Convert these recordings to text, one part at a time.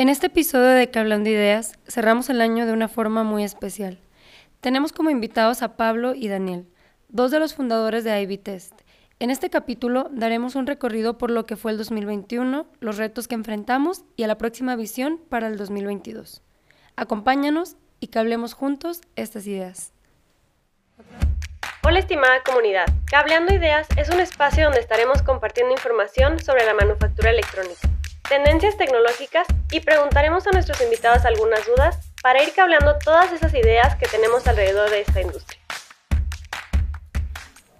En este episodio de Que Ideas cerramos el año de una forma muy especial. Tenemos como invitados a Pablo y Daniel, dos de los fundadores de IB Test. En este capítulo daremos un recorrido por lo que fue el 2021, los retos que enfrentamos y a la próxima visión para el 2022. Acompáñanos y que juntos estas ideas. Hola estimada comunidad, Cableando Ideas es un espacio donde estaremos compartiendo información sobre la manufactura electrónica tendencias tecnológicas y preguntaremos a nuestros invitados algunas dudas para ir cableando todas esas ideas que tenemos alrededor de esta industria.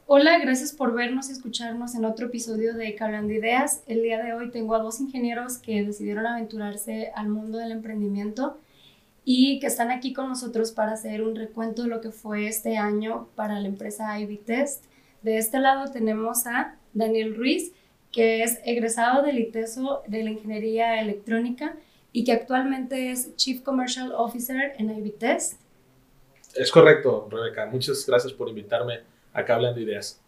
Hola, gracias por vernos y escucharnos en otro episodio de Cableando Ideas. El día de hoy tengo a dos ingenieros que decidieron aventurarse al mundo del emprendimiento y que están aquí con nosotros para hacer un recuento de lo que fue este año para la empresa Ivy Test. De este lado tenemos a Daniel Ruiz, que es egresado del ITESO de la Ingeniería Electrónica y que actualmente es Chief Commercial Officer en IBTest. Es correcto, Rebeca. Muchas gracias por invitarme acá hablando ideas.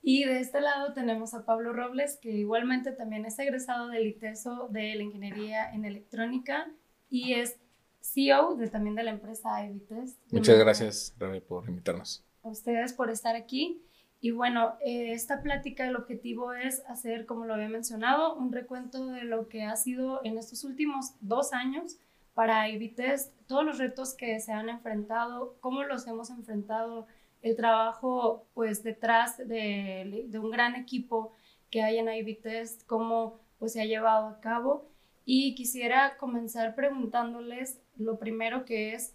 Y de este lado tenemos a Pablo Robles, que igualmente también es egresado del ITESO de la Ingeniería en Electrónica y es CEO de, también de la empresa IBTest. Muchas gracias, Rebe, por invitarnos. A ustedes por estar aquí. Y bueno, eh, esta plática, el objetivo es hacer, como lo había mencionado, un recuento de lo que ha sido en estos últimos dos años para IBTest, todos los retos que se han enfrentado, cómo los hemos enfrentado, el trabajo pues detrás de, un gran equipo que hay en IBTest, cómo pues se ha llevado a cabo. Y quisiera comenzar preguntándoles lo primero que es,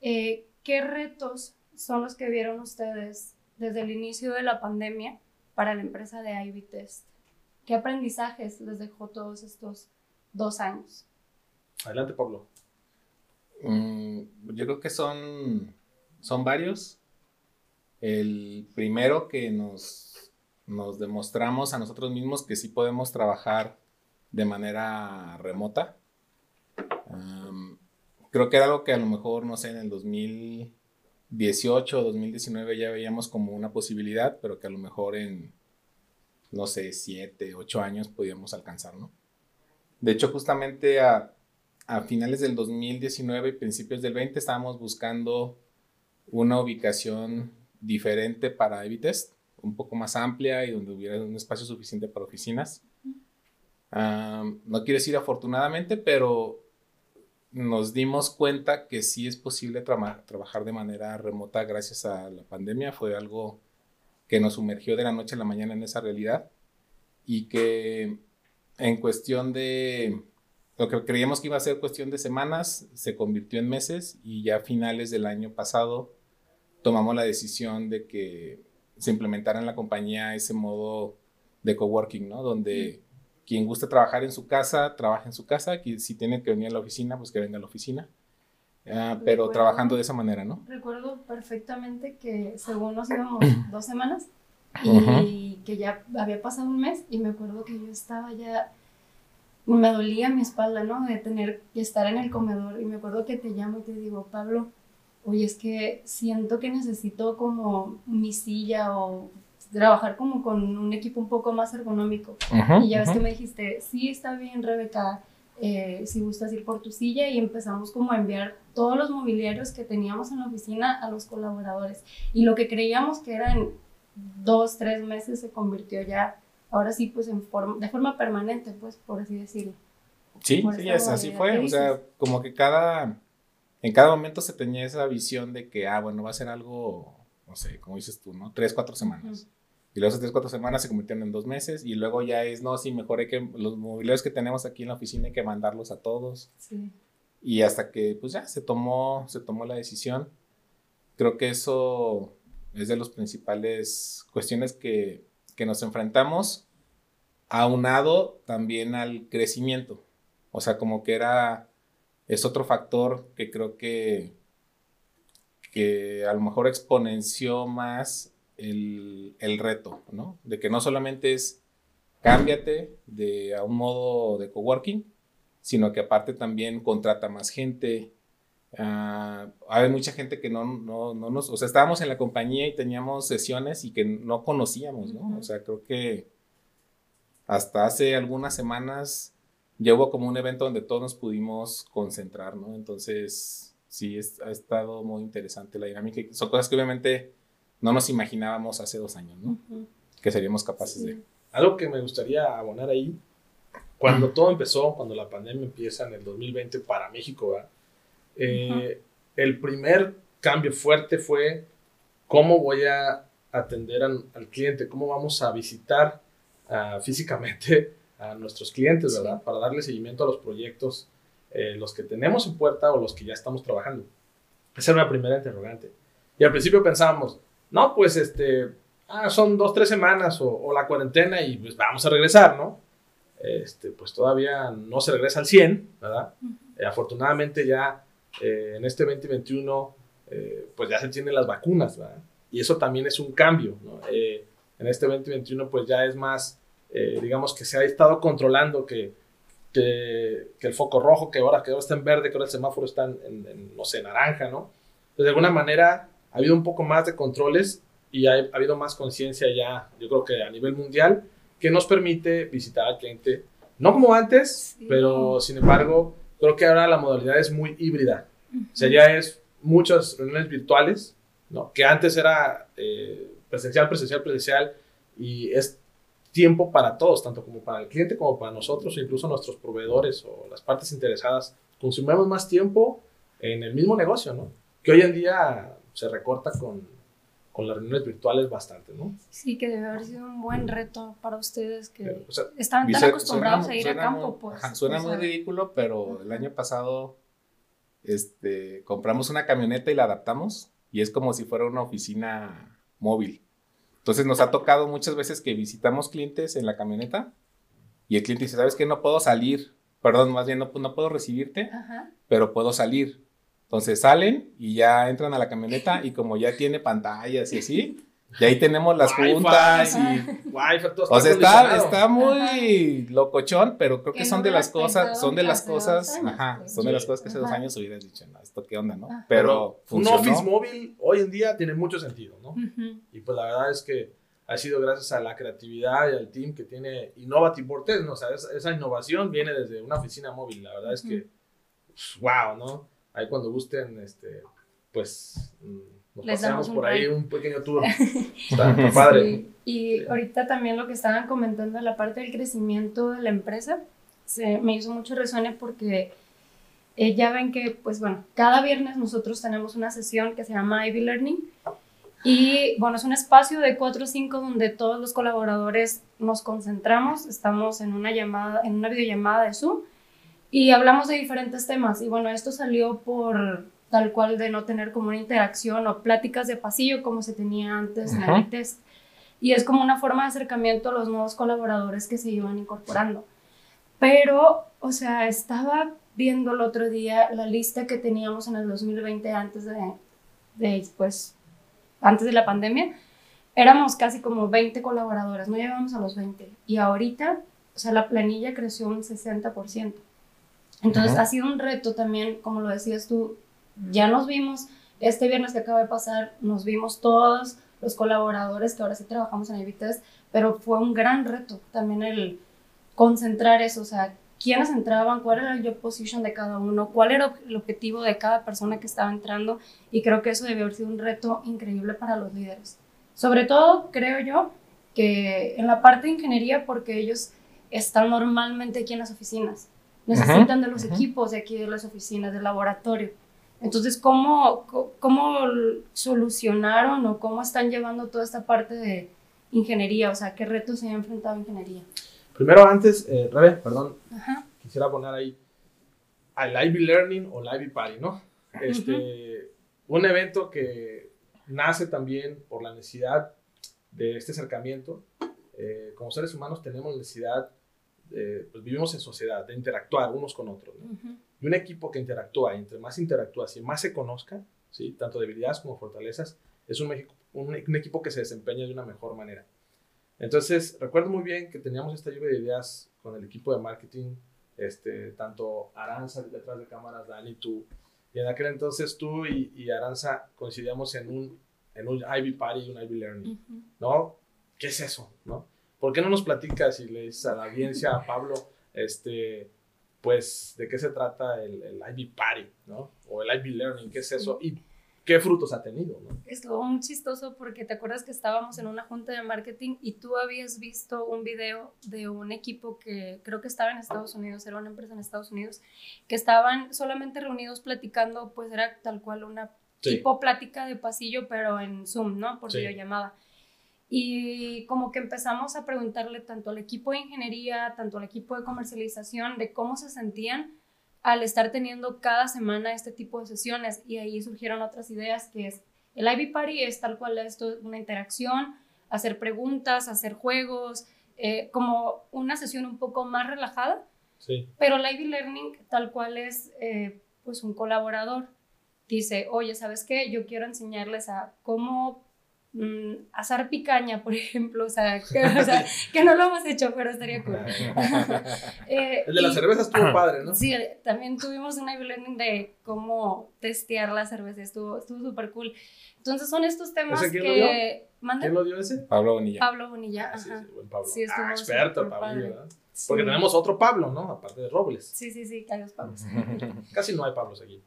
eh, ¿qué retos son los que vieron ustedes desde el inicio de la pandemia para la empresa de Ivy Test? ¿Qué aprendizajes les dejó todos estos dos años? Adelante, Pablo. Mm, yo creo que son, son varios. El primero que nos, nos demostramos a nosotros mismos que sí podemos trabajar de manera remota. creo que era algo que a lo mejor, no sé, en el 2000, 18 o 2019 ya veíamos como una posibilidad, pero que a lo mejor en, no sé, 7, 8 años podíamos alcanzar, ¿no? De hecho, justamente a, a finales del 2019 y principios del 20 estábamos buscando una ubicación diferente para Evitest, un poco más amplia y donde hubiera un espacio suficiente para oficinas. no quiero decir afortunadamente, pero nos dimos cuenta que sí es posible trabajar de manera remota gracias a la pandemia. Fue algo que nos sumergió de la noche a la mañana en esa realidad y que en cuestión de lo que creíamos que iba a ser cuestión de semanas se convirtió en meses y ya a finales del año pasado tomamos la decisión de que se implementara en la compañía ese modo de coworking, ¿no? Donde quien guste trabajar en su casa, trabaja en su casa. si tiene que venir a la oficina, pues que venga a la oficina. Ah, pero trabajando de esa manera, ¿no? Recuerdo perfectamente que según nos íbamos dos semanas y que ya había pasado un mes y me acuerdo que yo estaba ya, me dolía mi espalda, ¿no? De tener que estar en el comedor y me acuerdo que te llamo y te digo, Pablo, oye, es que siento que necesito como mi silla o trabajar como con un equipo un poco más ergonómico. y ya ves que me dijiste, sí, está bien, Rebeca, eh, si gustas ir por tu silla y empezamos como a enviar todos los mobiliarios que teníamos en la oficina a los colaboradores. Y lo que creíamos que era en dos, tres meses se convirtió ya, ahora sí, pues en forma, de forma permanente, pues, por así decirlo. Sí, sí, así fue. O sea, como que cada, en cada momento se tenía esa visión de que, ah, bueno, va a ser algo, no sé, como dices tú, ¿no? Tres, cuatro semanas. Y luego esas tres, cuatro semanas se convirtieron en dos meses y luego ya es, no, sí, mejor hay que, los mobiliarios que tenemos aquí en la oficina hay que mandarlos a todos. Sí. Y hasta que, pues ya, se tomó, se tomó la decisión. Creo que eso es de las principales cuestiones que, que nos enfrentamos, aunado también al crecimiento. O sea, como que era, es otro factor que creo que, que a lo mejor exponenció más el, reto, ¿no? De que no solamente es cámbiate de, a un modo de coworking, sino que aparte también contrata más gente. Uh, hay mucha gente que no, no, no, nos, o sea, estábamos en la compañía y teníamos sesiones y que no conocíamos, ¿no? O sea, creo que hasta hace algunas semanas ya hubo como un evento donde todos nos pudimos concentrar, ¿no? Entonces, sí, ha estado muy interesante la dinámica. Son cosas que obviamente no nos imaginábamos hace dos años, ¿no? Que seríamos capaces de. Algo que me gustaría abonar ahí, cuando todo empezó, cuando la pandemia empieza en el 2020 para México, eh, el primer cambio fuerte fue cómo voy a atender al, cliente, cómo vamos a visitar uh, físicamente a nuestros clientes, ¿verdad? Para darle seguimiento a los proyectos, eh, los que tenemos en puerta o los que ya estamos trabajando. Esa era una primera interrogante. Y al principio pensábamos, no, pues este, ah, son dos, tres semanas o, la cuarentena y pues vamos a regresar, ¿no? Este, pues todavía no se regresa al 100, ¿verdad? Eh, afortunadamente ya eh, en este 2021, pues ya se tienen las vacunas, ¿verdad? Y eso también es un cambio, ¿no? en este 2021, pues ya es más eh, digamos que se ha estado controlando que, que, el foco rojo, que ahora, que ahora está en verde, que ahora el semáforo está en, no sé, naranja, ¿no? Entonces, de alguna manera ha habido un poco más de controles y ha, ha habido más conciencia ya, yo creo que a nivel mundial, que nos permite visitar al cliente, no como antes, pero sin embargo, creo que ahora la modalidad es muy híbrida. O sea, ya es muchas reuniones virtuales, ¿no? Que antes era eh, presencial, presencial, presencial, y es tiempo para todos, tanto como para el cliente como para nosotros, e incluso nuestros proveedores o las partes interesadas. Consumimos más tiempo en el mismo negocio, ¿no? Que hoy en día se recorta con, con las reuniones virtuales bastante, ¿no? Sí, que debe haber sido un buen reto para ustedes que estaban tan acostumbrados a ir a campo. pues, suena muy ridículo, pero el año pasado este, compramos una camioneta y la adaptamos y es como si fuera una oficina móvil. Entonces nos ha tocado muchas veces que visitamos clientes en la camioneta y el cliente dice, ¿sabes qué? No puedo salir. Perdón, más bien no, no puedo recibirte, pero puedo salir. Entonces salen y ya entran a la camioneta y como ya tiene pantallas y así, y ahí tenemos las juntas y... o sea, está, está muy locochón, pero creo que son de las cosas, son de las cosas, ajá, son de las cosas que hace dos años hubieras dicho, no, esto qué onda, ¿no? Pero Un office móvil hoy en día tiene mucho sentido, ¿no? Y pues la verdad es que ha sido gracias a la creatividad y al team que tiene Innovative Vortex, ¿no? O sea, esa, innovación viene desde una oficina móvil, la verdad es que, wow, ¿no? Ahí cuando gusten, este, pues... Mm, les damos por ahí un pequeño tour. Está, padre. Y ahorita también lo que estaban comentando, la parte del crecimiento de la empresa, se, me hizo mucho resuene porque eh, ya ven que, pues bueno, cada viernes nosotros tenemos una sesión que se llama Ivy Learning. Y bueno, es un espacio de 4 o 5 donde todos los colaboradores nos concentramos, estamos en una llamada, en una videollamada de Zoom y hablamos de diferentes temas. Y bueno, esto salió por tal cual de no tener como una interacción o pláticas de pasillo como se tenía antes en el test. Y es como una forma de acercamiento a los nuevos colaboradores que se iban incorporando. Pero, o sea, estaba viendo el otro día la lista que teníamos en el 2020 antes de, de pues, antes de la pandemia. Éramos casi como 20 colaboradores, no llegamos a los 20. Y ahorita, o sea, la planilla creció un 60%. Entonces, ha sido un reto también, como lo decías tú, ya nos vimos, este viernes que acaba de pasar, nos vimos todos los colaboradores que ahora sí trabajamos en Evites, pero fue un gran reto también el concentrar eso, o sea, quiénes entraban, cuál era el job position de cada uno, cuál era el objetivo de cada persona que estaba entrando y creo que eso debe haber sido un reto increíble para los líderes. Sobre todo, creo yo, que en la parte de ingeniería, porque ellos están normalmente aquí en las oficinas, necesitan de los equipos de aquí de las oficinas, del laboratorio. Entonces, ¿cómo, ¿cómo solucionaron o cómo están llevando toda esta parte de ingeniería? O sea, ¿qué retos se ha enfrentado ingeniería? Primero, antes, eh, Rebe, perdón, quisiera poner ahí al Ivy Learning o Ivy Party, ¿no? Este, Un evento que nace también por la necesidad de este acercamiento. Eh, como seres humanos tenemos necesidad, pues vivimos en sociedad, de interactuar unos con otros. ¿no? Y un equipo que interactúa, entre más interactúa, y más se conozca, ¿sí? tanto debilidades como fortalezas, es un, un, un, equipo que se desempeña de una mejor manera. Entonces, recuerdo muy bien que teníamos esta lluvia de ideas con el equipo de marketing, este, tanto Aranza detrás de cámaras, Dani, tú, y en aquel entonces tú y, y Aranza coincidíamos en un, en un Ivy Party y un Ivy Learning, ¿no? ¿Qué es eso, no? ¿Por qué no nos platicas y le dices a la audiencia, a Pablo, este, pues, ¿de qué se trata el, el IB Party, ¿no? O el IB Learning, ¿qué es eso? Y qué frutos ha tenido, ¿no? Estuvo muy chistoso porque te acuerdas que estábamos en una junta de marketing y tú habías visto un video de un equipo que creo que estaba en Estados Unidos, era una empresa en Estados Unidos, que estaban solamente reunidos platicando, pues era tal cual una Sí. tipo plática de pasillo, pero en Zoom, ¿no? Por Sí. videollamada. Y como que empezamos a preguntarle tanto al equipo de ingeniería, tanto al equipo de comercialización, de cómo se sentían al estar teniendo cada semana este tipo de sesiones. Y ahí surgieron otras ideas, que es el IB Party es tal cual esto, una interacción, hacer preguntas, hacer juegos, eh, como una sesión un poco más relajada, Sí. pero el IB Learning tal cual es eh, pues un colaborador. Dice, oye, ¿sabes qué? Yo quiero enseñarles a cómo mm, asar picaña, por ejemplo, o sea, que, o sea, que no lo hemos hecho, pero estaría cool. Eh, El de la y- cerveza estuvo padre, ¿no? Sí, también tuvimos un IB Learning de cómo testear la cerveza, estuvo estuvo súper cool. Entonces son estos temas ¿Ese quién lo que... ¿Mande? ¿Quién lo dio ese? Pablo Bonilla. Pablo Bonilla, Ah, sí, ajá. sí, buen Pablo. Sí, estuvo ah, experto, Pablo, padre. ¿verdad? Sí. Porque tenemos otro Pablo, ¿no? Aparte de Robles. Sí, sí, sí, Carlos Pablos. Casi no hay Pablos aquí.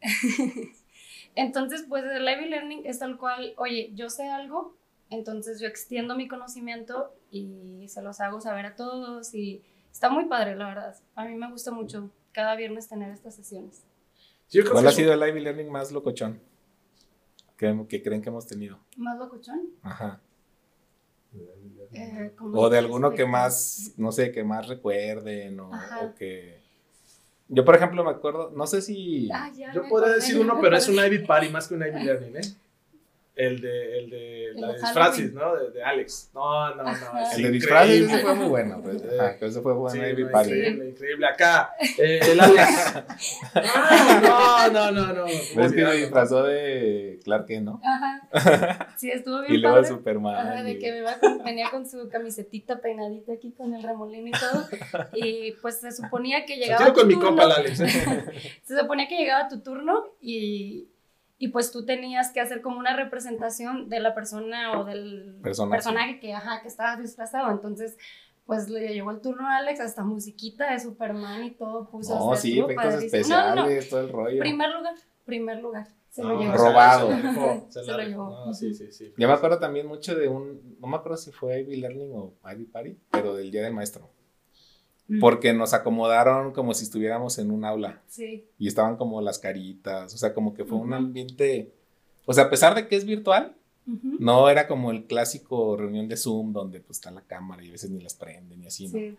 Entonces, pues el IB Learning es tal cual, oye, yo sé algo, entonces yo extiendo mi conocimiento y se los hago saber a todos y está muy padre, la verdad. A mí me gusta mucho cada viernes tener estas sesiones. Sí, yo creo ¿Cuál que ha sido el Ivy Learning más locochón que, que creen que hemos tenido? ¿Más locochón? Ajá. Eh, O de alguno que más, no sé, que más recuerden o, o que... Yo, por ejemplo, me acuerdo, no sé si... Ah, Yo podría acordé, decir uno, pero es un Ivy Party más que un Ivy Learning, ¿eh? El de, el de El la disfraces. ¿no? De, de Alex. No, no, no. Es el de disfraces ese fue muy bueno. Pues, Eh, que ese fue Sí, bueno Ivy no, Party. increíble, increíble. Acá, eh, el Alex. Ah, no, no, no, no. ¿Ves que se disfrazó de Clark Kent, no? Ajá. Sí, estuvo bien Y luego padre. Superman. Ajá, de y- que me con- venía con su camisetita peinadita aquí con el remolino y todo. Y pues se suponía que llegaba. tu con mi turno, compa, Alex. ¿eh? Se suponía que llegaba tu turno y, y pues tú tenías que hacer como una representación de la persona o del Personaje. personaje que, ajá, que estaba disfrazado. Entonces, pues le llegó el turno a Alex, hasta musiquita de Superman y todo puso. No, sí, efectos padrísimo. No, no, no. especiales, todo el rollo. Primer lugar, primer lugar. Se lo llevó. Robado. Se, la rifó, se lo llevó. No, sí, sí, sí. Yo me acuerdo también mucho de un, no me acuerdo si fue Ivy Learning o Ivy Party, pero del Día del Maestro. Mm. Porque nos acomodaron como si estuviéramos en un aula Sí. y estaban como las caritas, o sea, como que fue un Ujú. ambiente, o sea, a pesar de que es virtual, Ujú. no era como el clásico reunión de Zoom donde pues está la cámara y a veces ni las prenden y así, ¿no? Sí.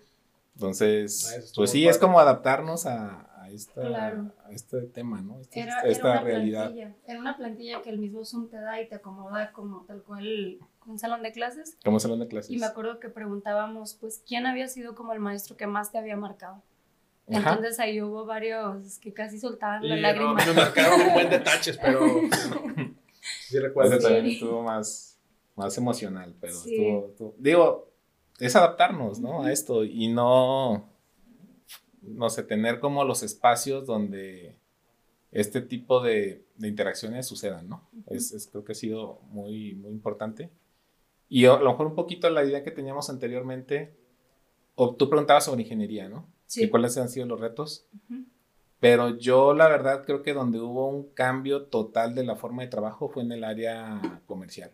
Entonces, Ah, pues sí, padre. es como adaptarnos a esta, Claro. a este tema, ¿no? Este- Era, esta era una realidad. plantilla. Era una plantilla que el mismo Zoom te da y te acomoda como tal cual un salón de clases. Como salón de clases. Y me acuerdo que preguntábamos, pues, ¿quién había sido como el maestro que más te había marcado? Ajá. Entonces ahí hubo varios que casi soltaban Y, la no, me marcaron un buen de taches, pero sí recuerdo. Sí. también estuvo más, más emocional, pero Sí. estuvo, estuvo- Digo, es adaptarnos, ¿no? A esto y no, no sé, tener como los espacios donde este tipo de, de interacciones sucedan, ¿no? es, es- creo que ha sido muy, muy importante. Y a lo mejor un poquito la idea que teníamos anteriormente, o tú preguntabas sobre ingeniería, ¿no? Sí. ¿Cuáles han sido los retos? Pero yo la verdad creo que donde hubo un cambio total de la forma de trabajo fue en el área comercial.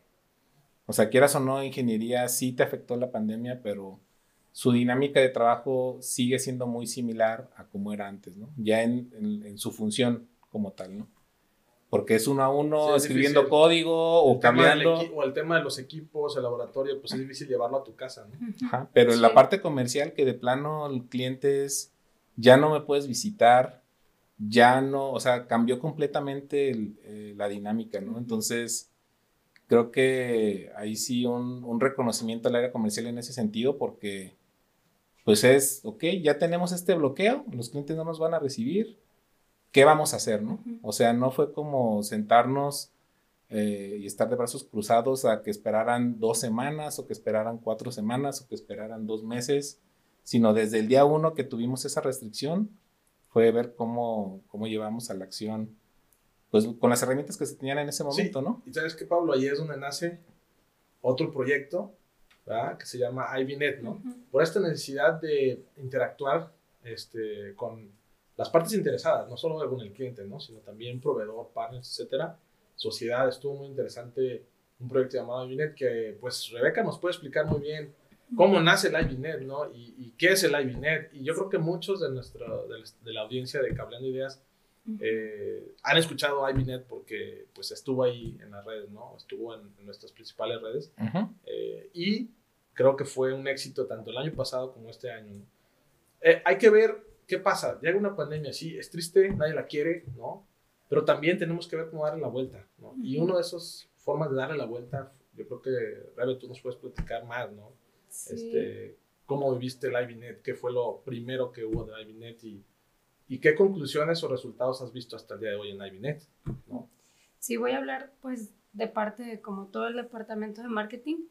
O sea, quieras o no, ingeniería sí te afectó la pandemia, pero su dinámica de trabajo sigue siendo muy similar a como era antes, ¿no? Ya en, en- en su función como tal, ¿no? Porque es uno a uno Sí, es escribiendo difícil. código o El cambiando. o el tema de los equipos, el laboratorio, pues es difícil llevarlo a tu casa, ¿no? Ajá, pero en la parte comercial que de plano el cliente es, ya no me puedes visitar, ya no, o sea, cambió completamente el- eh, la dinámica, ¿no? Entonces, creo que ahí sí un, un reconocimiento al área comercial en ese sentido porque, pues es, ok, ya tenemos este bloqueo, los clientes no nos van a recibir, ¿qué vamos a hacer, no? O sea, no fue como sentarnos eh, y estar de brazos cruzados a que esperaran dos semanas o que esperaran cuatro semanas o que esperaran dos meses, sino desde el día uno que tuvimos esa restricción fue ver cómo, cómo llevamos a la acción, pues con las herramientas que se tenían en ese momento, Sí. ¿no? Y sabes que, Pablo, ahí es donde nace otro proyecto, ¿verdad? Que se llama IVNet, ¿no? Ujú. Por esta necesidad de interactuar este, con las partes interesadas, no solo con el cliente, ¿no? sino también proveedor, partners, etcétera. Sociedad, estuvo muy interesante un proyecto llamado IBNet que pues Rebeca nos puede explicar muy bien cómo nace el IBNet, ¿no? Y, y, qué es el IBNet. Y yo creo que muchos de, nuestro, de, la audiencia de Cableando Ideas eh, han escuchado IBNet porque pues estuvo ahí en las redes, ¿no? Estuvo en, nuestras principales redes. Eh, y creo que fue un éxito tanto el año pasado como este año. Eh, hay que ver qué pasa. Llega una pandemia, sí, es triste, nadie la quiere, ¿no? Pero también tenemos que ver cómo darle la vuelta, ¿no? Y una de esas formas de darle la vuelta, yo creo que, Rebe, tú nos puedes platicar más, ¿no? Este, ¿Cómo viviste el IBNet? ¿Qué fue lo primero que hubo de IBNet? Y, ¿Y qué conclusiones o resultados has visto hasta el día de hoy en IBNet? ¿no? Sí, voy a hablar pues de parte de como todo el departamento de marketing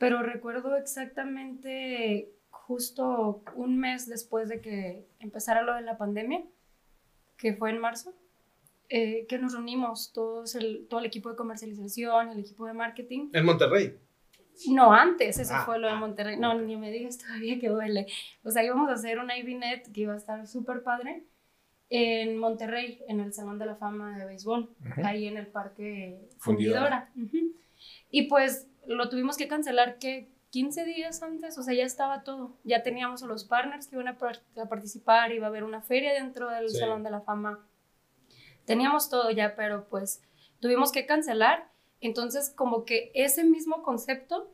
pero recuerdo exactamente justo un mes después de que empezara lo de la pandemia, que fue en marzo, eh, que nos reunimos todos el, todo el equipo de comercialización, el equipo de marketing. ¿En Monterrey? No, antes, eso ah, fue lo de ah. Monterrey. No, ni me digas todavía que duele. O sea, íbamos a hacer una IVNet que iba a estar súper padre en Monterrey, en el Salón de la Fama de Béisbol, ahí en el Parque Fundidora. Y pues lo tuvimos que cancelar que 15 días antes, o sea, ya estaba todo. Ya teníamos a los partners que iban a, participar, iba a haber una feria dentro del Salón de la Fama. Teníamos todo ya, pero pues tuvimos que cancelar. Entonces, como que ese mismo concepto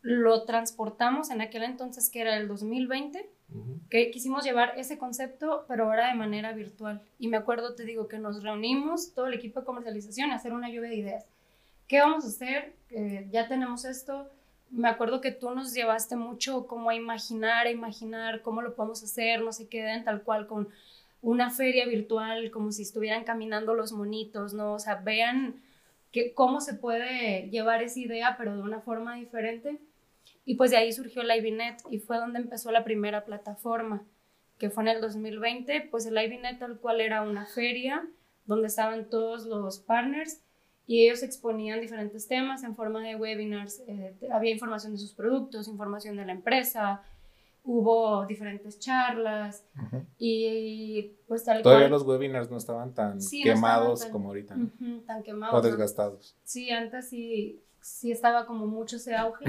lo transportamos en aquel entonces que era el 2020, que quisimos llevar ese concepto, pero ahora de manera virtual. Y me acuerdo, te digo, que nos reunimos, todo el equipo de comercialización, a hacer una lluvia de ideas ¿qué vamos a hacer? Eh, ya tenemos esto. Me acuerdo que tú nos llevaste mucho como a imaginar, a imaginar cómo lo podemos hacer, no sé qué, tal cual con una feria virtual, como si estuvieran caminando los monitos, ¿no? O sea, vean que, cómo se puede llevar esa idea, pero de una forma diferente. Y pues de ahí surgió IBNet y fue donde empezó la primera plataforma, que fue en el 2020. Pues el IBNet tal cual era una feria donde estaban todos los partners y ellos exponían diferentes temas en forma de webinars. Eh, había información de sus productos, información de la empresa, hubo diferentes charlas y pues tal Todavía los webinars no estaban tan quemados como ahorita. tan quemados. O desgastados. Sí, antes sí, sí estaba como mucho ese auge.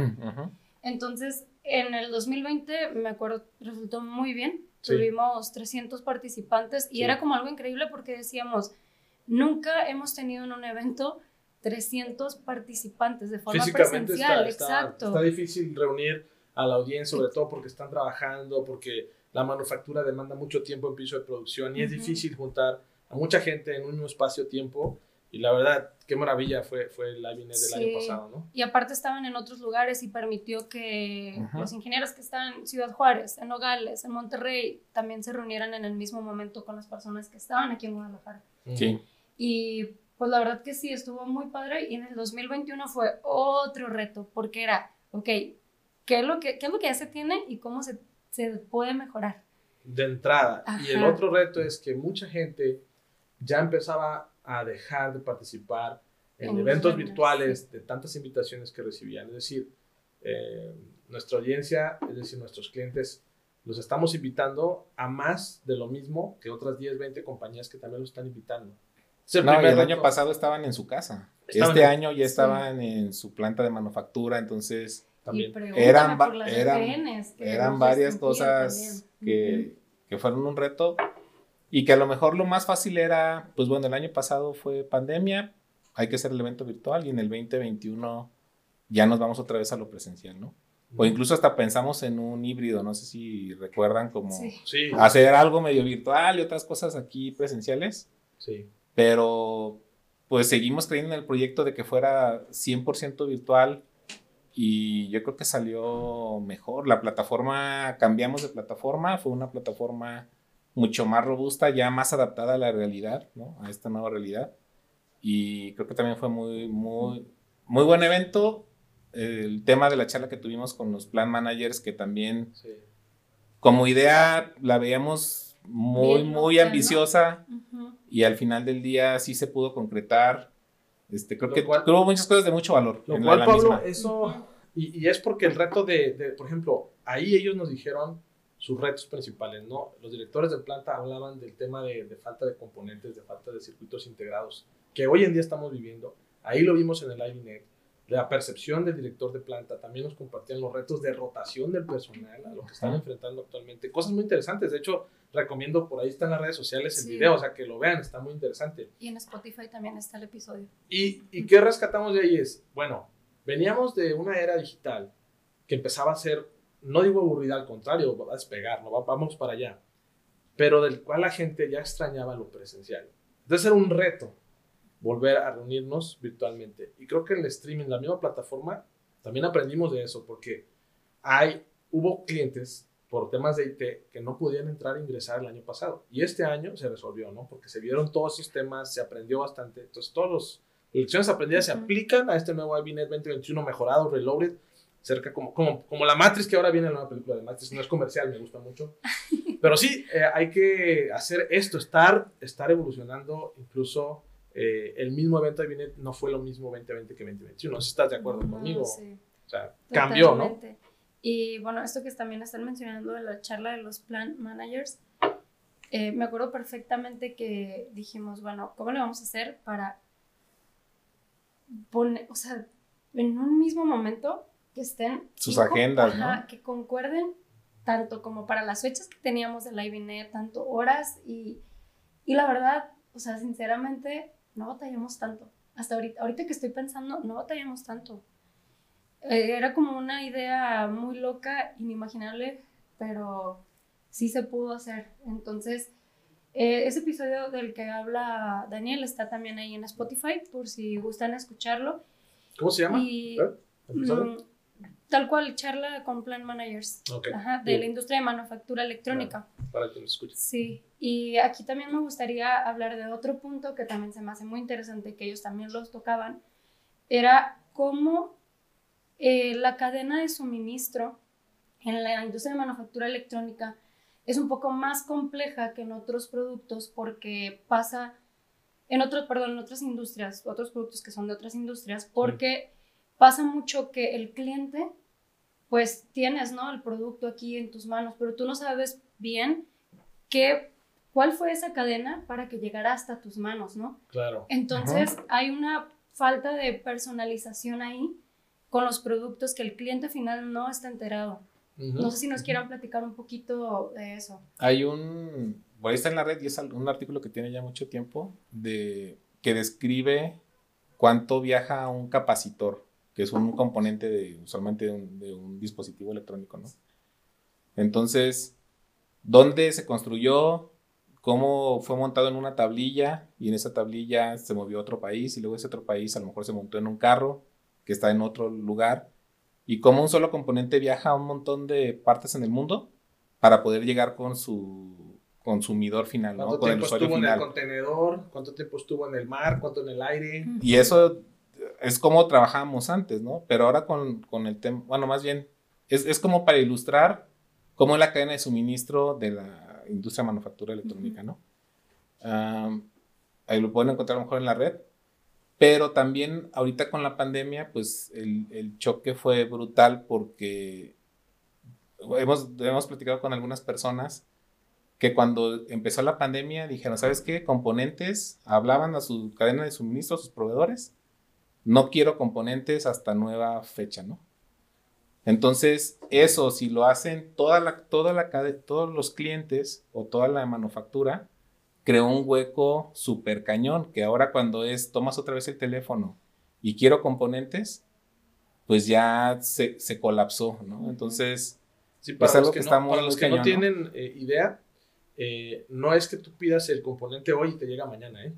Entonces, en el 2020, me acuerdo, resultó muy bien. Tuvimos 300 participantes y era como algo increíble porque decíamos, Nunca hemos tenido en un evento 300 participantes de forma presencial, está, exacto. Está, difícil reunir a la audiencia, sobre todo porque están trabajando, porque la manufactura demanda mucho tiempo en piso de producción y es difícil juntar a mucha gente en un mismo espacio-tiempo. Y la verdad, qué maravilla fue, fue el Live del año pasado, ¿no? Y aparte estaban en otros lugares y permitió que los ingenieros que están en Ciudad Juárez, en Nogales, en Monterrey, también se reunieran en el mismo momento con las personas que estaban aquí en Guadalajara. Sí. Y pues la verdad que sí, estuvo muy padre y en el 2021 fue otro reto porque era, ok, ¿qué es lo que, qué es lo que ya se tiene y cómo se, se puede mejorar? De entrada. Y el otro reto es que mucha gente ya empezaba a dejar de participar en, eventos virtuales de tantas invitaciones que recibían. Es decir, eh, nuestra audiencia, es decir, nuestros clientes, los estamos invitando a más de lo mismo que otras 10, 20 compañías que también los están invitando. No, el año pasado estaban en su casa. este año ya estaban en su planta de manufactura, entonces también eran, eran, varias cosas que, que, fueron un reto y que a lo mejor lo más fácil era, pues bueno, el año pasado fue pandemia, hay que hacer el evento virtual y en el 2021 ya nos vamos otra vez a lo presencial, ¿no? O incluso hasta pensamos en un híbrido, no sé si recuerdan como hacer algo medio virtual y otras cosas aquí presenciales. Sí. Pero pues seguimos creyendo en el proyecto de que fuera 100% virtual y yo creo que salió mejor. La plataforma, cambiamos de plataforma, fue una plataforma mucho más robusta, ya más adaptada a la realidad, ¿no? A esta nueva realidad. Y creo que también fue muy, muy, muy buen evento. El tema de la charla que tuvimos con los plan managers, que también como idea la veíamos muy, muy ambiciosa y al final del día sí se pudo concretar. Este, creo que tuvo muchas cosas de mucho valor. Lo cual, Pablo, eso, y, y, es porque el reto de, de, por ejemplo, ahí ellos nos dijeron sus retos principales, ¿no? Los directores de planta hablaban del tema de, de, falta de componentes, de falta de circuitos integrados, que hoy en día estamos viviendo. Ahí lo vimos en el IVNet, la percepción del director de planta, también nos compartían los retos de rotación del personal, a lo que están enfrentando actualmente. Cosas muy interesantes, de hecho, recomiendo, por ahí están las redes sociales el video, o sea, que lo vean, está muy interesante. Y en Spotify también está el episodio. ¿Y, y qué rescatamos de ahí? Es, bueno, veníamos de una era digital que empezaba a ser, no digo aburrida, al contrario, va a despegar, ¿no? vamos para allá, pero del cual la gente ya extrañaba lo presencial. Entonces era un reto volver a reunirnos virtualmente. Y creo que el streaming, la misma plataforma, también aprendimos de eso, porque hay, hubo clientes por temas de IT que no podían entrar e ingresar el año pasado. Y este año se resolvió, ¿no? Porque se vieron todos esos temas, se aprendió bastante. Entonces, todas las lecciones aprendidas se aplican a este nuevo IBNet 2021 mejorado, reloaded, cerca como, como, como la Matrix, que ahora viene la nueva película de Matrix. No es comercial, me gusta mucho. Pero sí, eh, hay que hacer esto, estar, estar evolucionando incluso eh, el mismo evento de no fue lo mismo 2020 que 2021. si estás de acuerdo conmigo. Sí. O sea, cambió, ¿no? Y bueno, esto que también están mencionando de la charla de los plan managers, eh, me acuerdo perfectamente que dijimos, bueno, ¿cómo le vamos a hacer para poner, o sea, en un mismo momento que estén... Sus agendas, ¿no? Que concuerden tanto como para las fechas que teníamos del IBNet, tanto horas y, y la verdad, o sea, sinceramente, no batallamos tanto. Hasta ahorita, ahorita que estoy pensando, no batallamos tanto. Eh, era como una idea muy loca, inimaginable, pero sí se pudo hacer. Entonces, eh, ese episodio del que habla Daniel está también ahí en Spotify, por si gustan escucharlo. ¿Cómo se llama? Mm, tal cual, charla con Plan Managers. De la industria de manufactura electrónica. para que lo escuchen. Sí, y aquí también me gustaría hablar de otro punto que también se me hace muy interesante, que ellos también los tocaban, era cómo eh, la cadena de suministro en la industria de manufactura electrónica es un poco más compleja que en otros productos porque pasa en otros, perdón, en otras industrias, otros productos que son de otras industrias, porque pasa mucho que el cliente, pues tienes, ¿no? El producto aquí en tus manos, pero tú no sabes bien qué cuál fue esa cadena para que llegara hasta tus manos, ¿no? Claro. Entonces hay una falta de personalización ahí con los productos que el cliente final no está enterado. No sé si nos quieran platicar un poquito de eso. Hay un, por ahí está en la red y es un artículo que tiene ya mucho tiempo de que describe cuánto viaja un capacitor, que es un componente de, usualmente de un, de un dispositivo electrónico, ¿no? Entonces, ¿dónde se construyó? cómo fue montado en una tablilla y en esa tablilla se movió a otro país y luego ese otro país a lo mejor se montó en un carro que está en otro lugar y cómo un solo componente viaja a un montón de partes en el mundo para poder llegar con su consumidor final, ¿no? Con tiempo estuvo en el contenedor? ¿Cuánto tiempo estuvo en el mar? ¿Cuánto en el aire? Y eso es como trabajábamos antes, ¿no? Pero ahora con, con el tema, bueno, más bien, es, es como para ilustrar cómo es la cadena de suministro de la industria manufactura electrónica, ¿no? ahí lo pueden encontrar mejor en la red. Pero también ahorita con la pandemia, pues el, choque fue brutal porque hemos, hemos platicado con algunas personas que cuando empezó la pandemia dijeron, ¿sabes qué? Componentes, hablaban a su cadena de suministro, a sus proveedores, no quiero componentes hasta nueva fecha, ¿no? Entonces, eso, si lo hacen toda la, toda la, todos los clientes o toda la manufactura, creó un hueco súper cañón, que ahora cuando es, tomas otra vez el teléfono y quiero componentes, pues ya se, colapsó, ¿no? Entonces, sí, para los que, no, para los que no tienen eh, idea, eh, no es que tú pidas el componente hoy y te llega mañana, ¿eh?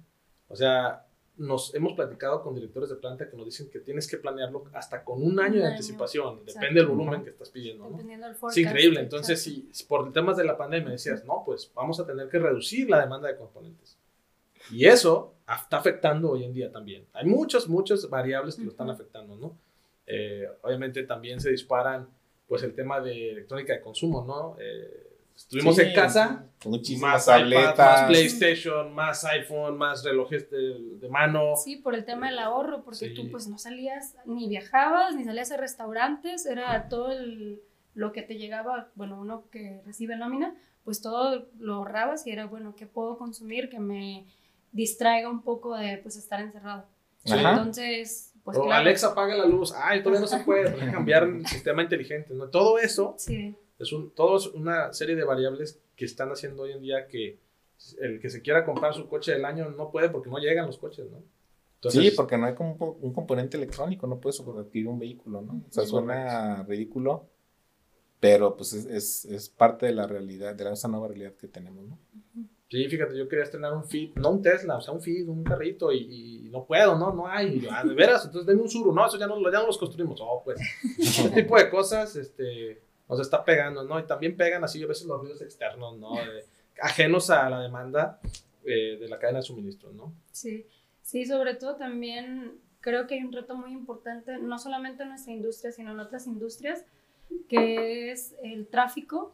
O sea, nos hemos platicado con directores de planta que nos dicen que tienes que planearlo hasta con un año de anticipación, depende del volumen que estás pidiendo. ¿no? Es increíble, entonces si, por temas de la pandemia decías, no, pues vamos a tener que reducir la demanda de componentes. Y eso está afectando hoy en día también. Hay muchas, muchas variables que lo están afectando, ¿no? Eh, obviamente también se disparan, pues el tema de electrónica de consumo, ¿no? Eh, Estuvimos en casa, más tabletas, más PlayStation, más iPhone, más relojes de, mano. Sí, por el tema del ahorro, porque tú pues no salías, ni viajabas, ni salías a restaurantes, era todo el lo que te llegaba, bueno, uno que recibe nómina, pues todo lo ahorrabas y era, bueno, ¿qué puedo consumir que me distraiga un poco de pues estar encerrado? Entonces, pues o Alexa apaga la luz, ay, todavía no se puede, cambiar el sistema inteligente, ¿no? Todo eso sí. Es un, todo es una serie de variables que están haciendo hoy en día que el que se quiera comprar su coche del año no puede porque no llegan los coches, ¿no? sí, porque no hay como un, componente electrónico, no puedes adquirir un vehículo, ¿no? O sea, suena ridículo, pero pues es, es, parte de la realidad, de esa nueva realidad que tenemos, ¿no? Sí, fíjate, yo quería estrenar un Fit, no un Tesla, o sea, un Fit, un carrito, y, no puedo, ¿no? No hay. Ah, de veras, entonces denme un Suru, no, eso ya no, ya no los construimos. Oh, pues, ese tipo de cosas, este, nos está pegando, ¿no? Y también pegan así a veces los ruidos externos, ¿no? ajenos a la demanda eh, de la cadena de suministro, ¿no? Sí, sí, sobre todo también creo que hay un reto muy importante, no solamente en nuestra industria, sino en otras industrias, que es el tráfico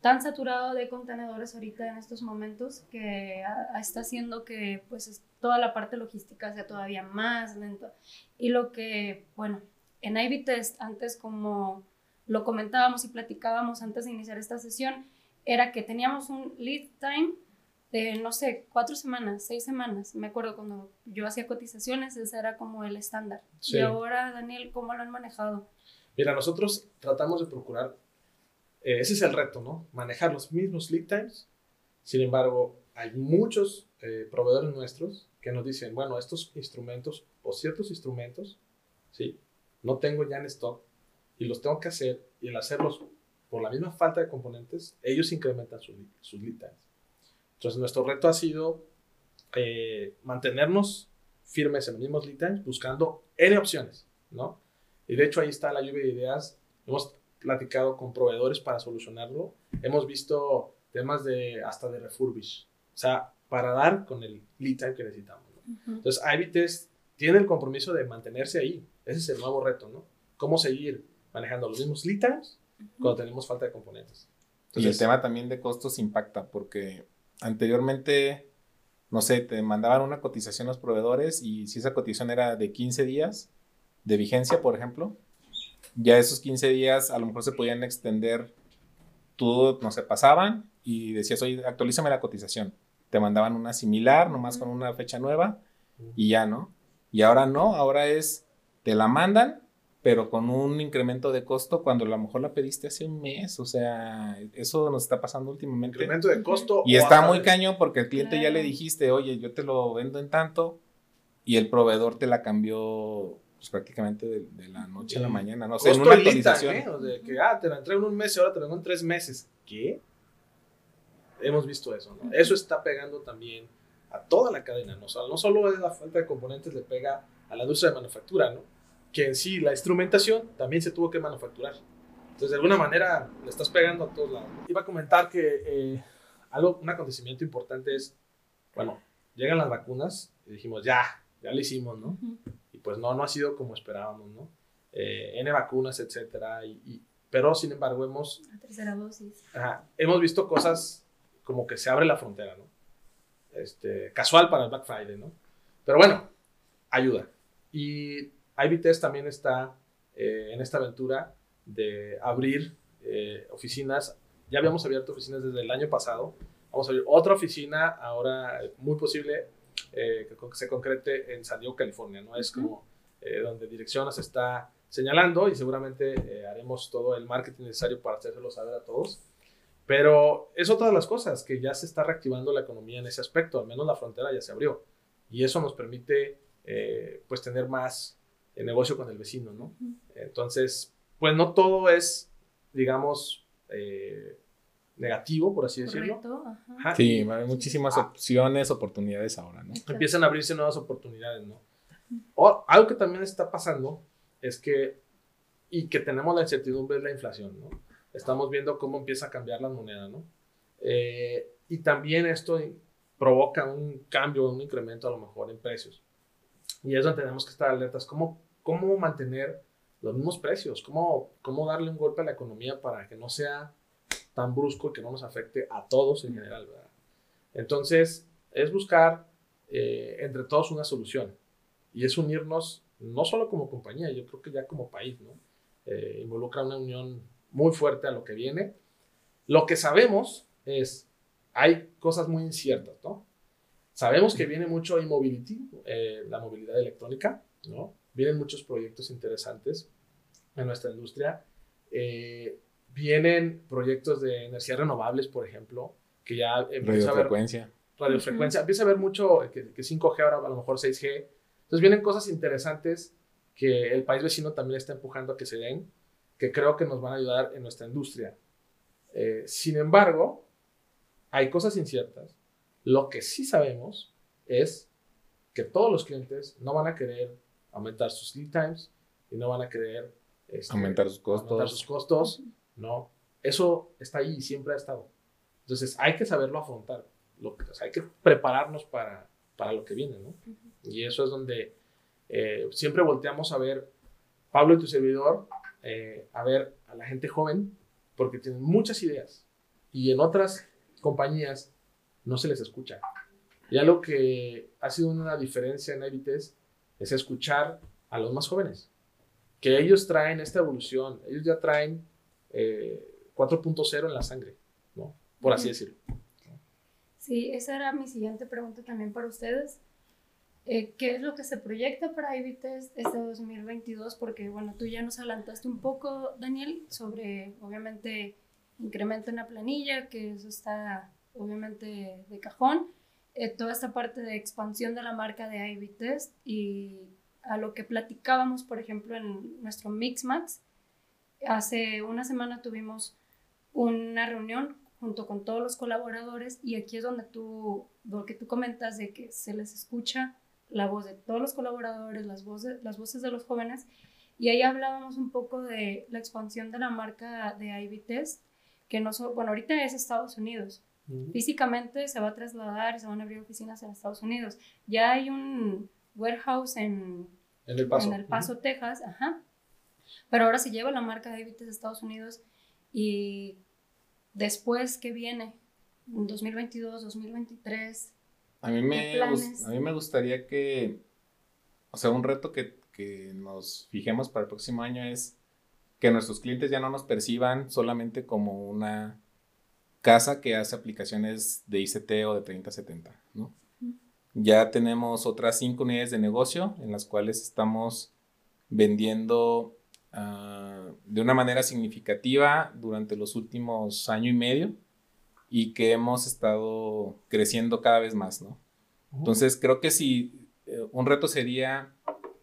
tan saturado de contenedores ahorita en estos momentos que está haciendo que pues toda la parte logística sea todavía más lenta. Y lo que, bueno, en Ivy Test antes como lo comentábamos y platicábamos antes de iniciar esta sesión, era que teníamos un lead time de, no sé, cuatro semanas, seis semanas. Me acuerdo cuando yo hacía cotizaciones, ese era como el estándar. Y ahora, Daniel, ¿cómo lo han manejado? Mira, nosotros tratamos de procurar, eh, ese es el reto, ¿no? Manejar los mismos lead times. Sin embargo, hay muchos eh, proveedores nuestros que nos dicen, bueno, estos instrumentos o ciertos instrumentos, ¿sí? No tengo ya en stock y los tengo que hacer y el hacerlos por la misma falta de componentes, ellos incrementan sus, sus lead times. Entonces, nuestro reto ha sido eh, mantenernos firmes en los mismos lead times, buscando N opciones, ¿no? Y de hecho ahí está la lluvia de ideas. Hemos platicado con proveedores para solucionarlo. Hemos visto temas de hasta de refurbish. O sea, para dar con el lead time que necesitamos. ¿no? Entonces, Test tiene el compromiso de mantenerse ahí. Ese es el nuevo reto, ¿no? Cómo seguir manejando los mismos lead times cuando tenemos falta de componentes. y el tema también de costos impacta porque anteriormente, no sé, te mandaban una cotización a los proveedores y si esa cotización era de 15 días, de vigencia, por ejemplo, ya esos 15 días a lo mejor se podían extender, tú, no se pasaban y decías, oye, actualízame la cotización. Te mandaban una similar, nomás con una fecha nueva y ya, ¿no? Y ahora no, ahora es, te la mandan, pero con un incremento de costo cuando a lo mejor la pediste hace un mes. O sea, eso nos está pasando últimamente. Incremento de costo. Y está muy cañón porque al cliente ya le dijiste, oye, yo te lo vendo en tanto y el proveedor te la cambió pues prácticamente de, la noche a la mañana, no sé, en una actualización. ¿eh? O de que, ah, te la entrego en un mes y ahora te la vengo en tres meses. ¿Qué? Hemos visto eso, ¿no? Eso está pegando también a toda la cadena, ¿no? O no solo es la falta de componentes, le pega a la industria de manufactura, ¿no? Que en sí la instrumentación también se tuvo que manufacturar. Entonces, de alguna manera, le estás pegando a todos lados. Iba a comentar que eh, algo, un acontecimiento importante es, bueno, llegan las vacunas y dijimos, ya, ya lo hicimos, ¿no? pues no, no ha sido como esperábamos, ¿no? Eh, N vacunas, etcétera, y, pero sin embargo hemos... La tercera dosis. hemos visto cosas como que se abre la frontera, ¿no? Este, casual para el Black Friday, ¿no? Pero bueno, ayuda. Y IBTES también está eh, en esta aventura de abrir eh, oficinas. Ya habíamos abierto oficinas desde el año pasado. Vamos a abrir otra oficina ahora, muy posible, eh, que se concrete en San Diego, California, ¿no? Es como eh, donde dirección nos está señalando y seguramente eh, haremos todo el marketing necesario para hacérselo saber a todos. Pero es otra de las cosas, que ya se está reactivando la economía en ese aspecto, al menos la frontera ya se abrió. Y eso nos permite, pues, tener más negocio con el vecino, ¿no? Entonces, pues no todo es, digamos, negativo, por así decirlo. Sí, hay muchísimas ah. opciones, oportunidades ahora, ¿no? Empiezan a abrirse nuevas oportunidades, ¿no? O, algo que también está pasando es que, y que tenemos la incertidumbre es la inflación, ¿no? Estamos viendo cómo empieza a cambiar la moneda, ¿no? Eh, y también esto provoca un cambio, un incremento a lo mejor en precios. Y es donde tenemos que estar alertas, cómo, cómo mantener los mismos precios, cómo, cómo darle un golpe a la economía para que no sea tan brusco y que no nos afecte a todos en general, ¿verdad? Entonces, es buscar eh, entre todos una solución y es unirnos no solo como compañía, yo creo que ya como país, ¿no? Eh, involucra una unión muy fuerte a lo que viene. Lo que sabemos es, hay cosas muy inciertas, ¿no? Sabemos que viene mucho e-mobility, eh, la movilidad electrónica, ¿no? Vienen muchos proyectos interesantes en nuestra industria. Eh, vienen proyectos de energías renovables, por ejemplo, que ya empieza a haber radiofrecuencia, empieza a haber mucho que, que, 5G ahora a lo mejor 6G. Entonces vienen cosas interesantes que el país vecino también está empujando a que se den, que creo que nos van a ayudar en nuestra industria. Eh, sin embargo, hay cosas inciertas. Lo que sí sabemos es que todos los clientes no van a querer aumentar sus lead times y no van a querer este, aumentar sus costos. Aumentar sus costos. No, eso está ahí y siempre ha estado. Entonces hay que saberlo afrontar. Lo que, hay que prepararnos para, para lo que viene, ¿no? Y eso es donde eh, siempre volteamos a ver, Pablo y tu servidor, eh, a ver a la gente joven, porque tienen muchas ideas. Y en otras compañías no se les escucha. Ya lo que ha sido una diferencia en Avites es escuchar a los más jóvenes, que ellos traen esta evolución, ellos ya traen 4.0 eh, en la sangre, ¿no? Por así decirlo. Sí, esa era mi siguiente pregunta también para ustedes. Eh, ¿Qué es lo que se proyecta para Ibites este 2022? Porque, bueno, tú ya nos adelantaste un poco, Daniel, sobre, obviamente, incremento en la planilla, que eso está, obviamente, de cajón. Eh, toda esta parte de expansión de la marca de Ibites y a lo que platicábamos, por ejemplo, en nuestro Mixmax. Hace una semana tuvimos una reunión junto con todos los colaboradores y aquí es donde tú, lo que tú comentas de que se les escucha la voz de todos los colaboradores, las voces, las voces de los jóvenes, y ahí hablábamos un poco de la expansión de la marca de Ivy Test, que no solo, bueno, ahorita es Estados Unidos. Físicamente se va a trasladar y se van a abrir oficinas en Estados Unidos. Ya hay un warehouse en, en El Paso, en el Paso Texas, ajá. Pero ahora se lleva la marca de Ivy Test a Estados Unidos y después, ¿qué viene? En 2022, 2023, a mí, me, a mí me gustaría que, o sea, un reto que, que nos fijemos para el próximo año es que nuestros clientes ya no nos perciban solamente como una casa que hace aplicaciones de ICT o de 3070, ¿no? Ya tenemos otras cinco unidades de negocio en las cuales estamos vendiendo ah, de una manera significativa durante los últimos año y medio y que hemos estado creciendo cada vez más, ¿no? Entonces, creo que sí, eh, un reto sería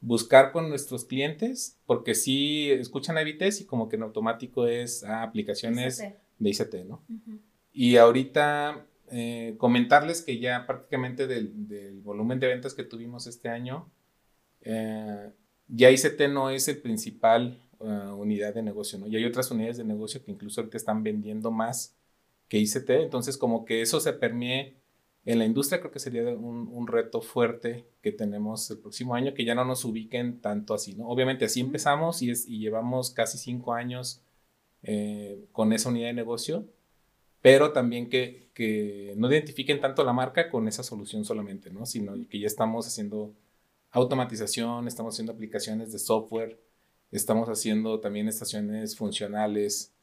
buscar con nuestros clientes, porque sí escuchan a Vitesse y como que en automático es ah, aplicaciones de ICT, ¿no? Y ahorita eh, comentarles que ya prácticamente del, volumen de ventas que tuvimos este año, eh, ya ICT no es el principal unidad de negocio, ¿no? Y hay otras unidades de negocio que incluso ahorita están vendiendo más que ICT. Entonces, como que eso se permee en la industria, creo que sería un, reto fuerte que tenemos el próximo año, que ya no nos ubiquen tanto así, ¿no? Obviamente así empezamos y, es, y llevamos casi cinco años eh, con esa unidad de negocio, pero también que, que, no identifiquen tanto la marca con esa solución solamente, ¿no? Sino que ya estamos haciendo automatización, estamos haciendo aplicaciones de software, estamos haciendo también estaciones funcionales,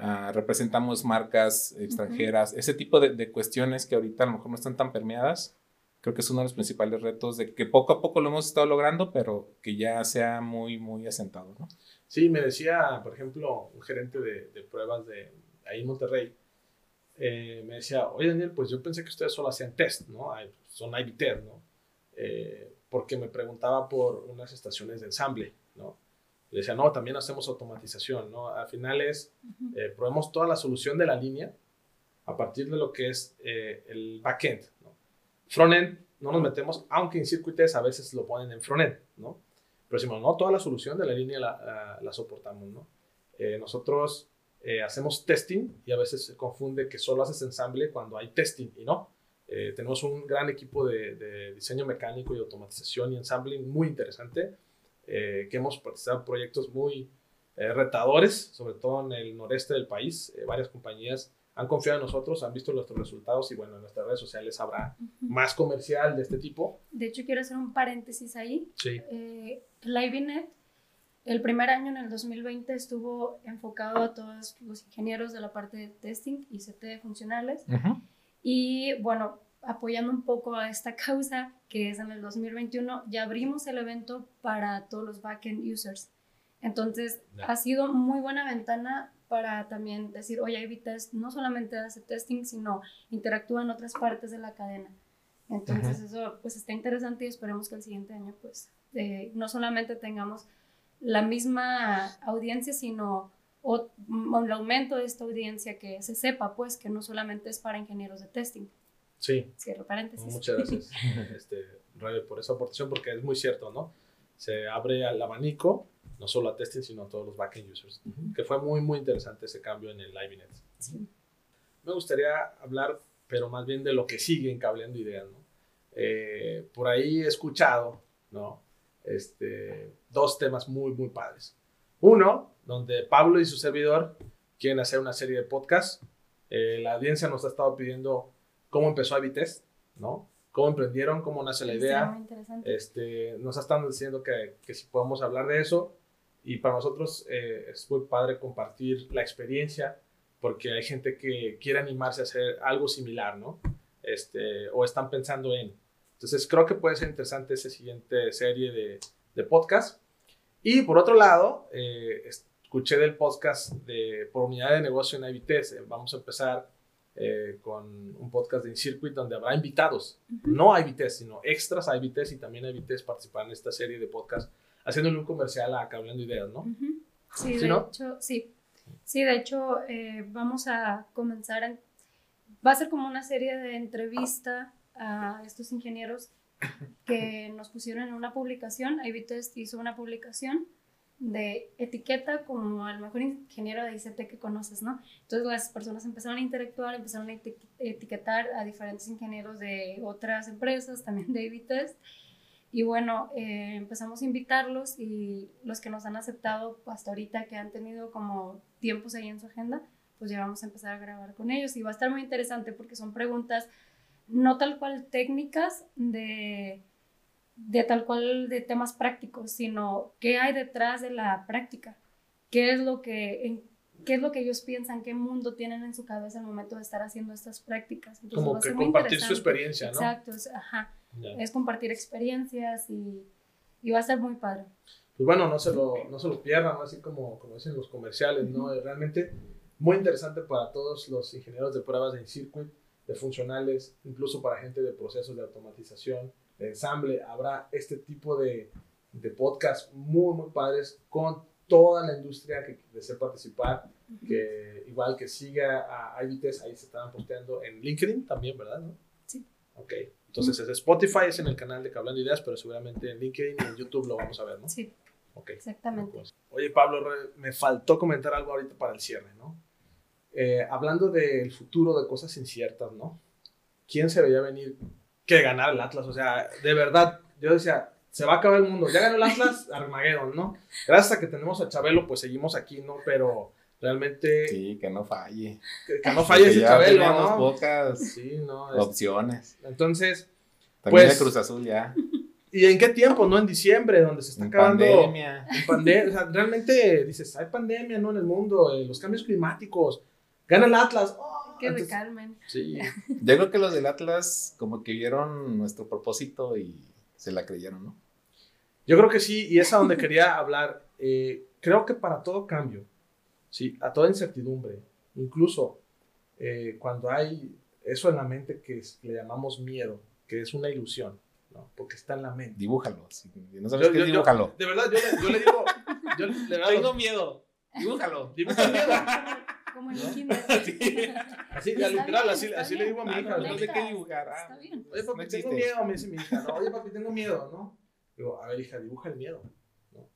Ah, representamos marcas extranjeras, ese tipo de, cuestiones que ahorita a lo mejor no están tan permeadas, creo que es uno de los principales retos de que poco a poco lo hemos estado logrando, pero que ya sea muy, muy asentado, ¿no? Sí, me decía, por ejemplo, un gerente de, pruebas de ahí en Monterrey, eh, me decía, oye Daniel, pues yo pensé que ustedes solo hacían test, ¿no? Son IBTER, ¿no? Eh, porque me preguntaba por unas estaciones de ensamble, ¿no? Le decía, no, también hacemos automatización, ¿no? Al final es, eh, probemos toda la solución de la línea a partir de lo que es eh, el backend, ¿no? Frontend no nos metemos, aunque en circuites a veces lo ponen en frontend, ¿no? Pero decimos, no, toda la solución de la línea la, la, soportamos, ¿no? Eh, nosotros hacemos testing y a veces se confunde que solo haces ensamble cuando hay testing y no. tenemos un gran equipo de, de diseño mecánico y automatización y ensambling muy interesante eh, que hemos participado en proyectos muy eh, retadores, sobre todo en el noreste del país. Eh, varias compañías han confiado en nosotros, han visto nuestros resultados y bueno, en nuestras redes sociales habrá más comercial de este tipo. De hecho, quiero hacer un paréntesis ahí. Sí. Eh, Livenet el primer año, en el 2020, estuvo enfocado a todos los ingenieros de la parte de testing y CT funcionales. Y bueno, apoyando un poco a esta causa, que es en el 2021, ya abrimos el evento para todos los backend users. Entonces, ha sido muy buena ventana para también decir, oye, Vitest no solamente hace testing, sino interactúa en otras partes de la cadena. Entonces, eso pues está interesante y esperemos que el siguiente año pues eh, no solamente tengamos la misma audiencia, sino o, el aumento de esta audiencia que se sepa pues que no solamente es para ingenieros de testing. Sí. Cierro paréntesis. Muchas gracias, este, por esa aportación, porque es muy cierto, ¿no? Se abre al abanico, no solo a testing, sino a todos los backend users, que fue muy, muy interesante ese cambio en el LiveNet. Sí. Me gustaría hablar, pero más bien de lo que sigue en Cableando Ideas, ¿no? Eh, por ahí he escuchado, ¿no? Este, dos temas muy, muy padres. Uno, donde Pablo y su servidor quieren hacer una serie de podcasts. Eh, la audiencia nos ha estado pidiendo cómo empezó Avitest, ¿no? Cómo emprendieron, cómo nace la idea. Este, nos están diciendo que, que si podemos hablar de eso. Y para nosotros eh, es muy padre compartir la experiencia porque hay gente que quiere animarse a hacer algo similar, ¿no? Este, o están pensando en. Entonces creo que puede ser interesante esa siguiente serie de, de podcast. Y por otro lado, eh, escuché del podcast de por unidad de negocio en IBTS. Vamos a empezar eh, con un podcast de InCircuit donde habrá invitados, no IBTS, sino extras a IBTS y también IBTS participar en esta serie de podcast, haciéndole un comercial a Cablando Ideas, ¿no? Sí, de hecho, sí. Sí, de hecho, eh, vamos a comenzar, va a ser como una serie de entrevista a estos ingenieros que nos pusieron en una publicación, IBTest hizo una publicación de etiqueta como el mejor ingeniero de ICT que conoces, ¿no? Entonces las personas empezaron a interactuar, empezaron a etiquetar a diferentes ingenieros de otras empresas, también de Evitest. Y bueno, eh, empezamos a invitarlos y los que nos han aceptado hasta ahorita, que han tenido como tiempos ahí en su agenda, pues ya vamos a empezar a grabar con ellos. Y va a estar muy interesante porque son preguntas no tal cual técnicas de de tal cual de temas prácticos, sino qué hay detrás de la práctica, qué es lo que, qué es lo que ellos piensan, qué mundo tienen en su cabeza al momento de estar haciendo estas prácticas. Como que compartir su experiencia, ¿no? Exacto, es, ajá, es compartir experiencias y, y, va a ser muy padre. Pues bueno, no se lo, no se lo pierdan, así como, como dicen los comerciales, ¿no? Realmente muy interesante para todos los ingenieros de pruebas de circuit, de funcionales, incluso para gente de procesos de automatización, de ensamble, habrá este tipo de, de podcast muy, muy padres con toda la industria que desee participar, que igual que siga a IBTS, ahí se están posteando en LinkedIn también, ¿verdad? Sí. Ok, entonces es Spotify, es en el canal de Cablando Ideas, pero seguramente en LinkedIn y en YouTube lo vamos a ver, ¿no? Sí. Ok. Exactamente. Oye, Pablo, me faltó comentar algo ahorita para el cierre, ¿no? Eh, hablando del futuro, de cosas inciertas, ¿no? ¿Quién se veía venir que ganar el Atlas. O sea, de verdad, yo decía, se va a acabar el mundo. Ya ganó el Atlas, Armageddon, ¿no? Gracias a que tenemos a Chabelo, pues seguimos aquí, ¿no? Pero realmente. Sí, que no falle. Que, no falle ese Chabelo, ¿no? pocas sí, no, opciones. Entonces. También pues, Cruz Azul ya. ¿Y en qué tiempo, no? En diciembre, donde se está en acabando. Pandemia. En pandemia. O sea, realmente dices, hay pandemia, ¿no? En el mundo, eh, los cambios climáticos. Gana el Atlas. Oh, que se calmen. Sí. Yo creo que los del Atlas como que vieron nuestro propósito y se la creyeron, ¿no? Yo creo que sí, y es a donde quería hablar. Eh, creo que para todo cambio, sí, a toda incertidumbre, incluso eh, cuando hay eso en la mente que, le llamamos miedo, que es una ilusión, ¿no? Porque está en la mente. Dibújalo. Si no sabes qué, dibújalo. de verdad, yo le, digo. Yo le, Tengo miedo. Dibújalo. Dibújalo. Como en el kinder. Así, literal, así, así le digo a mi hija. No sé qué dibujar. Está bien. Oye, papi, tengo miedo, me dice mi hija. No, oye, papi, tengo miedo, ¿no? Digo, a ver, hija, dibuja el miedo. ¿no?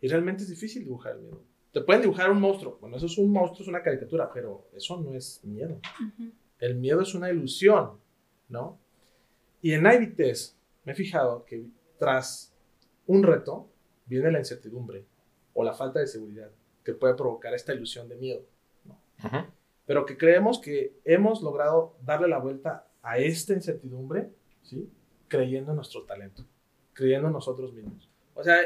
Y realmente es difícil dibujar el miedo. Te pueden dibujar un monstruo. Bueno, eso es un monstruo, es una caricatura, pero eso no es miedo. El miedo es una ilusión, ¿no? Y en IBTES me he fijado que tras un reto viene la incertidumbre o la falta de seguridad que puede provocar esta ilusión de miedo. Pero que creemos que hemos logrado darle la vuelta a esta incertidumbre, ¿sí? Creyendo en nuestro talento, creyendo en nosotros mismos. O sea,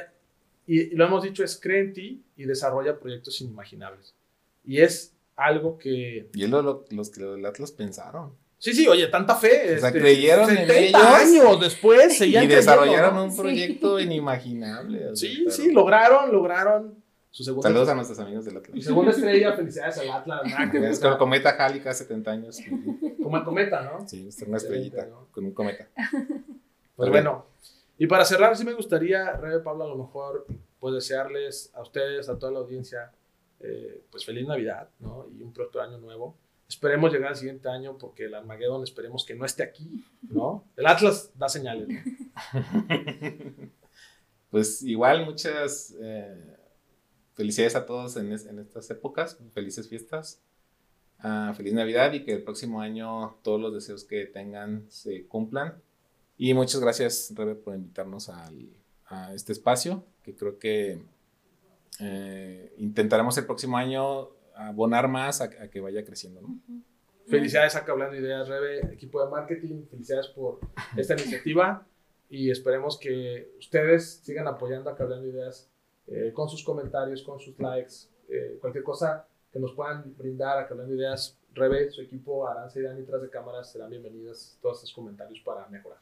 y, lo hemos dicho, es cree en ti y desarrolla proyectos inimaginables. Y es algo que... Y es lo, los que los Atlas pensaron. Sí, sí, oye, tanta fe. O sea, este, creyeron en ellos. años después y desarrollaron un proyecto inimaginable. sí, sí, lograron, lograron su segunda. Saludos a nuestros amigos del Atlas. Mi segunda estrella, felicidades al Atlas. Es con Cometa Jálica, 70 años. Como el Cometa, ¿no? Sí, es una estrellita con un cometa. Pues bueno, y para cerrar, sí me gustaría, Rebe Pablo, a lo mejor, pues desearles a ustedes, a toda la audiencia, eh, pues feliz Navidad, ¿no? Y un próspero año nuevo. Esperemos llegar al siguiente año porque el Armagedón esperemos que no esté aquí, ¿no? El Atlas da señales, ¿no? pues igual muchas eh, felicidades a todos en, estas épocas, felices fiestas, ah, feliz Navidad y que el próximo año todos los deseos que tengan se cumplan. Y muchas gracias, Rebe, por invitarnos a este espacio, que creo que eh, intentaremos el próximo año abonar más a, que vaya creciendo. ¿no? Felicidades a Hablando Ideas, Rebe, equipo de marketing, felicidades por esta iniciativa y esperemos que ustedes sigan apoyando a Hablando Ideas eh, con sus comentarios, con sus likes, eh, cualquier cosa que nos puedan brindar a Hablando Ideas. Rebe, su equipo, Aranza y Dani, tras de cámaras, serán bienvenidas todos estos comentarios para mejorar.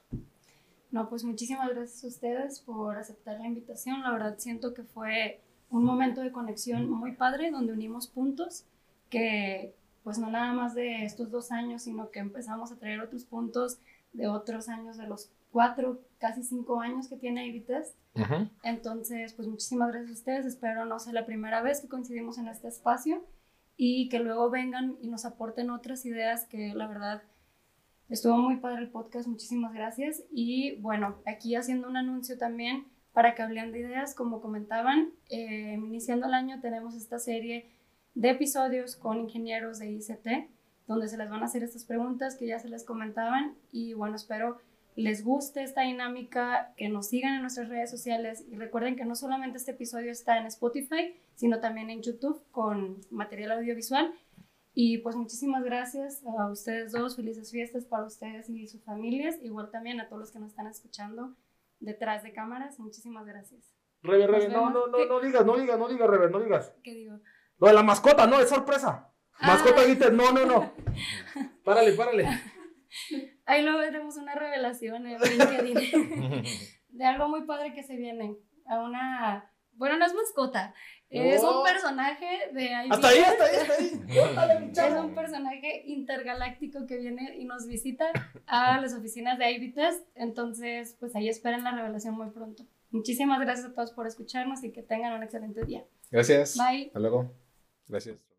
No, pues muchísimas gracias a ustedes por aceptar la invitación. La verdad siento que fue un momento de conexión muy padre donde unimos puntos que pues no nada más de estos dos años, sino que empezamos a traer otros puntos de otros años, de los cuatro, casi cinco años que tiene Ibitest. Entonces, pues muchísimas gracias a ustedes. Espero no sea la primera vez que coincidimos en este espacio y que luego vengan y nos aporten otras ideas que la verdad estuvo muy padre el podcast. Muchísimas gracias. Y bueno, aquí haciendo un anuncio también para que hablen de ideas, como comentaban, eh, iniciando el año tenemos esta serie de episodios con ingenieros de ICT, donde se les van a hacer estas preguntas que ya se les comentaban y bueno, espero les guste esta dinámica, que nos sigan en nuestras redes sociales y recuerden que no solamente este episodio está en Spotify, sino también en YouTube con material audiovisual. Y pues muchísimas gracias a ustedes dos, felices fiestas para ustedes y sus familias, igual también a todos los que nos están escuchando detrás de cámaras. Muchísimas gracias. Rebe, Rebe, no, no, no, no digas, no digas, no digas, Rebe, no digas. ¿Qué digo? Lo de la mascota, no, es sorpresa. Ah. Mascota dice, no, no, no. párale, párale. Ahí luego tenemos una revelación en LinkedIn de algo muy padre que se viene. A una, bueno, no es mascota, es un personaje de Hasta ahí, hasta ahí, hasta ahí. es un personaje intergaláctico que viene y nos visita a las oficinas de Ivy Test. Entonces, pues ahí esperen la revelación muy pronto. Muchísimas gracias a todos por escucharnos y que tengan un excelente día. Gracias. Bye. Hasta luego. Gracias.